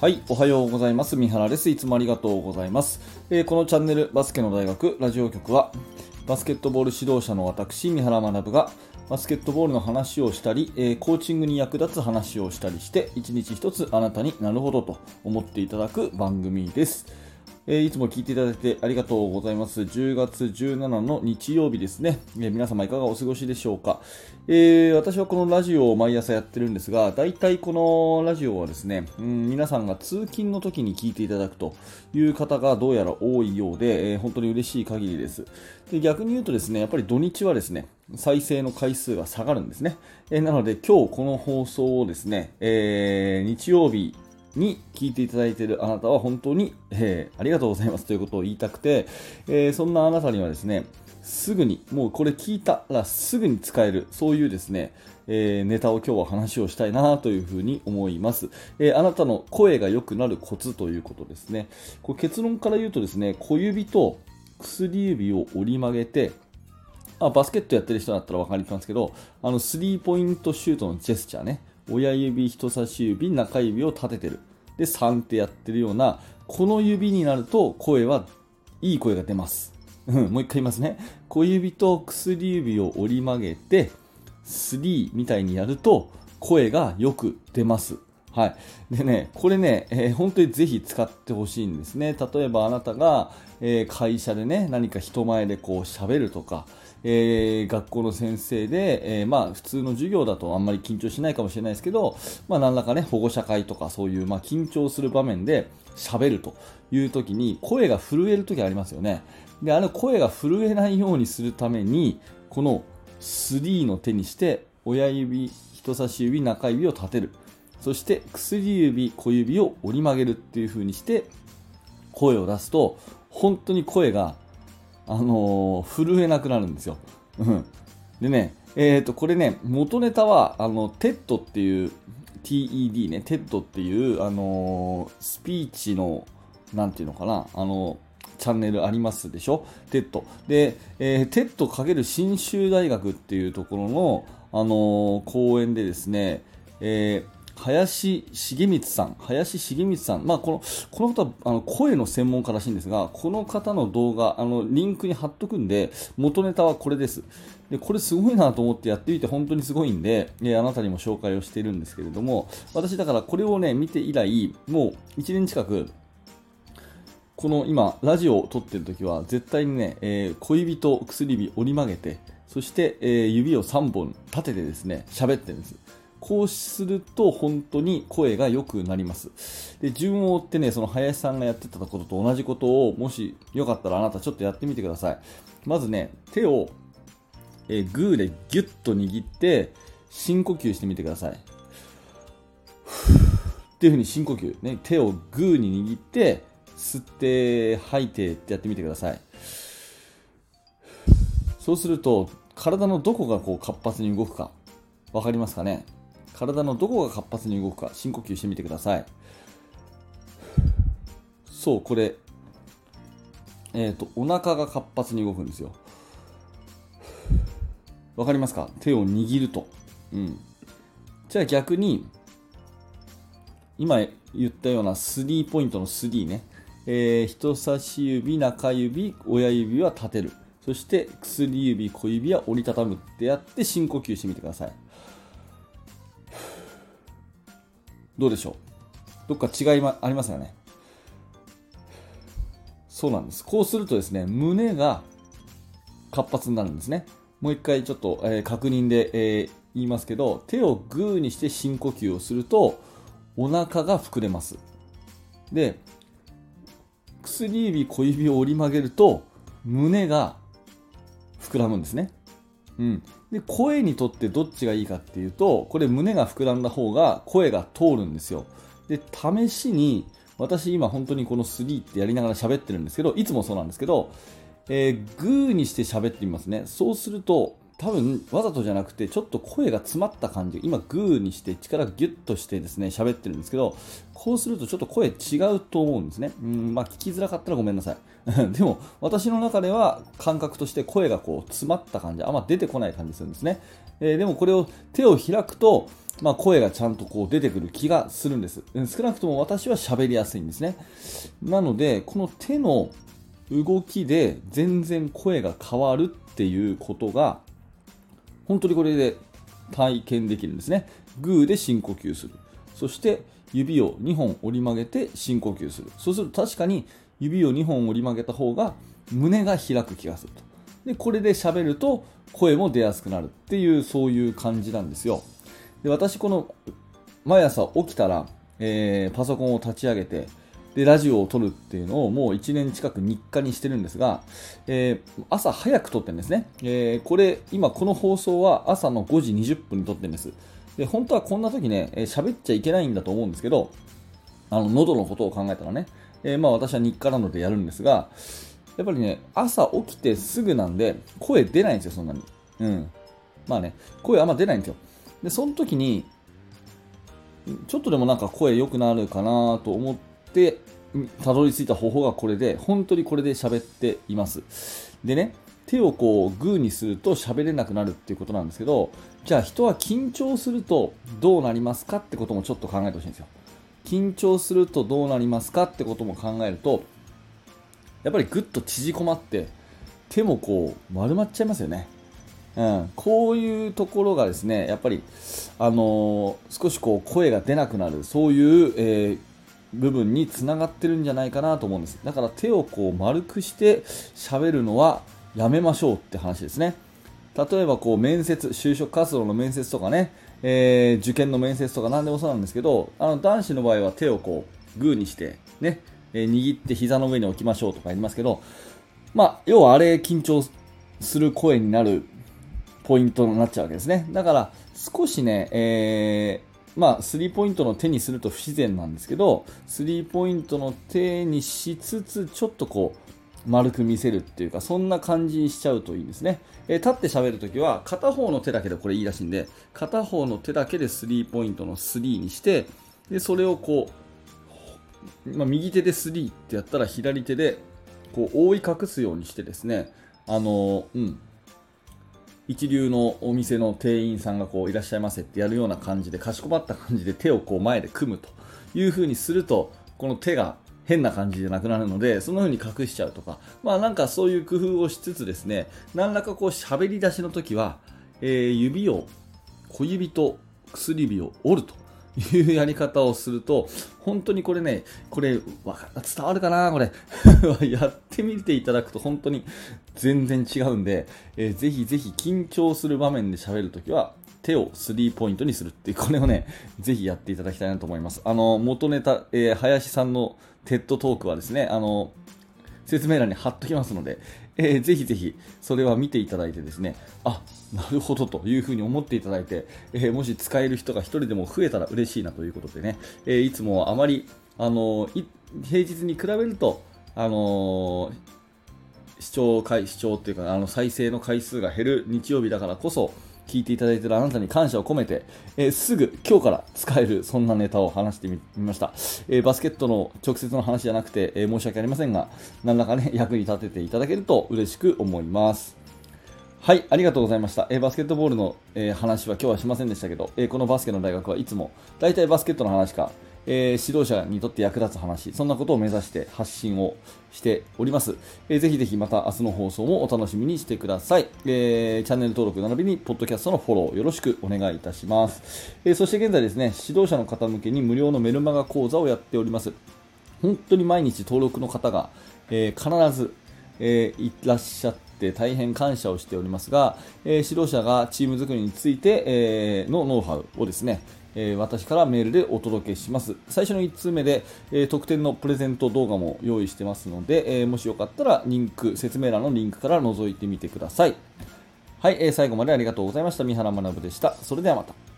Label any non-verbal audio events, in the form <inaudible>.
はい、おはようございます。三原です。いつもありがとうございます。えー、このチャンネル、バスケの大学ラジオ局は、バスケットボール指導者の私、三原学が、バスケットボールの話をしたり、えー、コーチングに役立つ話をしたりして、一日一つあなたになるほどと思っていただく番組です。え、いつも聞いていただいてありがとうございます。10月17の日曜日ですね。え、皆様いかがお過ごしでしょうか、えー、私はこのラジオを毎朝やってるんですが、大体このラジオはですね、うん、皆さんが通勤の時に聞いていただくという方がどうやら多いようで、えー、本当に嬉しい限りです。で逆に言うとですね、やっぱり土日はですね、再生の回数が下がるんですね。えー、なので今日この放送をですね、え、日曜日に聞いていただいているあなたは本当に、えー、ありがとうございますということを言いたくて、えー、そんなあなたにはですね、すぐに、もうこれ聞いたらすぐに使える、そういうですね、えー、ネタを今日は話をしたいなというふうに思います、えー、あなたの声が良くなるコツということですね。これ結論から言うとですね、小指と薬指を折り曲げて、あバスケットやってる人だったら分かりますけど、あのスリーポイントシュートのジェスチャーね、親指、人差し指、中指を立ててる。で、3ってやってるような、この指になると声はいい声が出ます。うんもう一回言いますね。小指と薬指を折り曲げて、3みたいにやると声がよく出ます。はい。でね、これね、えー、本当にぜひ使ってほしいんですね。例えばあなたが、えー、会社でね、何か人前でこう喋るとか、えー、学校の先生で、えー、まあ普通の授業だとあんまり緊張しないかもしれないですけど、まあ何らかね、保護者会とかそういう、まあ緊張する場面で喋るという時に声が震える時ありますよね。で、あの声が震えないようにするために、この3の手にして親指、人差し指、中指を立てる。そして薬指、小指を折り曲げるっていう風にして声を出すと本当に声があのー、震えなくなるんですよ。うん。でね、えっ、ー、と、これね、元ネタは、あの、TED っていう、TED ね、TED っていう、あのー、スピーチの、なんていうのかな、あのチャンネルありますでしょ ?TED。で、えー、TED× 新州大学っていうところの、あの講演でですね、えー林重光さん、林重光さん、まあ、このこの方はあの声の専門家らしいんですが、この方の動画、あのリンクに貼っとくんで、元ネタはこれです。でこれすごいなと思ってやってみて本当にすごいんで、えあなたにも紹介をしているんですけれども、私だからこれをね、見て以来、もう1年近く、この今、ラジオを撮ってる時は、絶対にね、えー、小指と薬指折り曲げて、そして、えー、指を3本立ててですね、喋ってるんです。こうすると本当に声が良くなります。で、順を追ってね、その林さんがやってたことと同じことを、もしよかったらあなたちょっとやってみてください。まずね、手を、えー、グーでギュッと握って、深呼吸してみてください。っていう風に深呼吸、ね、手をグーに握って、吸って吐いてってやってみてください。そうすると、体のどこがこう活発に動くか、分かりますかね？体のどこが活発に動くか深呼吸してみてください。そうこれ。えっ、ー、とお腹が活発に動くんですよ。わかりますか？手を握ると。うん。じゃあ逆に今言ったようなスリーポイントの3ね、えー、人差し指、中指、親指は立てる。そして薬指、小指は折りたたむってやって深呼吸してみてください。どうでしょう？どっか違い、ま、ありますよねそうなんです。こうするとですね、胸が活発になるんですね。もう一回ちょっと、えー、確認で、えー、言いますけど、手をグーにして深呼吸をすると、お腹が膨れます。で、薬指、小指を折り曲げると、胸が膨らむんですね。うん。で、声にとってどっちがいいかっていうと、これ胸が膨らんだ方が声が通るんですよ。で、試しに、私今本当にこの3ってやりながら喋ってるんですけど、いつもそうなんですけど、えー、グーにして喋ってみますね。そうすると、多分わざとじゃなくてちょっと声が詰まった感じ。今グーにして力ギュッとしてですね喋ってるんですけどこうするとちょっと声違うと思うんですね。うんまあ聞きづらかったらごめんなさい。<laughs> でも私の中では感覚として声がこう詰まった感じ。あんま出てこない感じするんですね、えー、でもこれを手を開くとまあ、声がちゃんとこう出てくる気がするんです。少なくとも私は喋りやすいんですね。なので、この手の動きで全然声が変わるっていうことが、本当にこれで体験できるんですね。グーで深呼吸する。そして指を2本折り曲げて深呼吸する。そうすると確かに指を2本折り曲げた方が胸が開く気がすると。で、これで喋ると声も出やすくなるっていう、そういう感じなんですよ。で、私この毎朝起きたら、えー、パソコンを立ち上げて、で、ラジオを撮るっていうのをもう1年近く日課にしてるんですが、えー、朝早く撮ってるんですね。えー、これ、今この放送は朝の5時20分に撮ってるんです。で、本当はこんな時ね、喋、っちゃいけないんだと思うんですけど、あの、喉のことを考えたらね、えー、まあ私は日課なのでやるんですが、やっぱりね、朝起きてすぐなんで、声出ないんですよ、そんなに。うん。まあね、声あんま出ないんですよ。で、その時に、ちょっとでもなんか声良くなるかなと思って、たどり着いた方法がこれで、本当にこれで喋っています。でね、手をこうグーにすると喋れなくなるっていうことなんですけど、じゃあ人は緊張するとどうなりますかってこともちょっと考えてほしいんですよ。緊張するとどうなりますかってことも考えると、やっぱりぐっと縮こまって手もこう丸まっちゃいますよね。うん、こういうところがですねやっぱり、あのー、少しこう声が出なくなるそういう、えー、部分につながってるんじゃないかなと思うんです。だから手をこう丸くして喋るのはやめましょうって話ですね。例えばこう面接就職活動の面接とかね、えー、受験の面接とか何でもそうなんですけどあの男子の場合は手をこうグーにしてね、えー、握って膝の上に置きましょうとか言いますけどまあ要はあれ緊張する声になるポイントになっちゃうわけですね。だから、少しね、えー、まあ、スリーポイントの手にすると不自然なんですけど、スリーポイントの手にしつつ、ちょっとこう、丸く見せるっていうか、そんな感じにしちゃうといいんですね。えー、立って喋るときは、片方の手だけでこれいいらしいんで、片方の手だけでスリーポイントの3にして、で、それをこう、まあ、右手で3ってやったら左手でこう覆い隠すようにしてですね、あのうん、一流のお店の店員さんがこういらっしゃいませってやるような感じでかしこまった感じで手をこう前で組むというふうにするとこの手が変な感じじゃなくなるのでその風に隠しちゃうとか。まあなんかそういう工夫をしつつですね何らかこう喋り出しの時は、えー、指を小指と薬指を折ると。いうやり方をすると、本当にこれね、これ、伝わるかなこれ。<laughs> やってみていただくと本当に全然違うんで、えー、ぜひぜひ緊張する場面で喋るときは、手をスリーポイントにするっていう、これをね、ぜひやっていただきたいなと思います。あの、元ネタ、えー、林さんのテッドトークはですね、あの、説明欄に貼っときますので、えー、ぜひぜひそれは見ていただいてですね、あ、なるほどというふうに思っていただいて、えー、もし使える人が1人でも増えたら嬉しいなということでね、えー、いつもあまり、あの平日に比べると、あの視聴回、視聴っていうか、あの再生の回数が減る日曜日だからこそ、聞いていただいているあなたに感謝を込めて、えー、すぐ今日から使えるそんなネタを話してみました、えー、バスケットの直接の話じゃなくて、えー、申し訳ありませんが何らかね <laughs> 役に立てていただけると嬉しく思いますはい、ありがとうございました。えー、バスケットボールの、えー、話は今日はしませんでしたけど、えー、このバスケの大学はいつも大体バスケットの話か、えー、指導者にとって役立つ話、そんなことを目指して発信をしております。えー、ぜひぜひまた明日の放送もお楽しみにしてください。えー、チャンネル登録並びに、ポッドキャストのフォローよろしくお願いいたします。えそして現在ですね、指導者の方向けに無料のメルマガ講座をやっております。本当に毎日登録の方が、え必ず、えいらっしゃって大変感謝をしておりますが、え指導者がチーム作りについて、えーのノウハウをですね、え、私からメールでお届けします。最初の1通目で、え、特典のプレゼント動画も用意してますので、え、もしよかったらリンク、説明欄のリンクから覗いてみてください。はい、え、最後までありがとうございました。三原学でした。それではまた。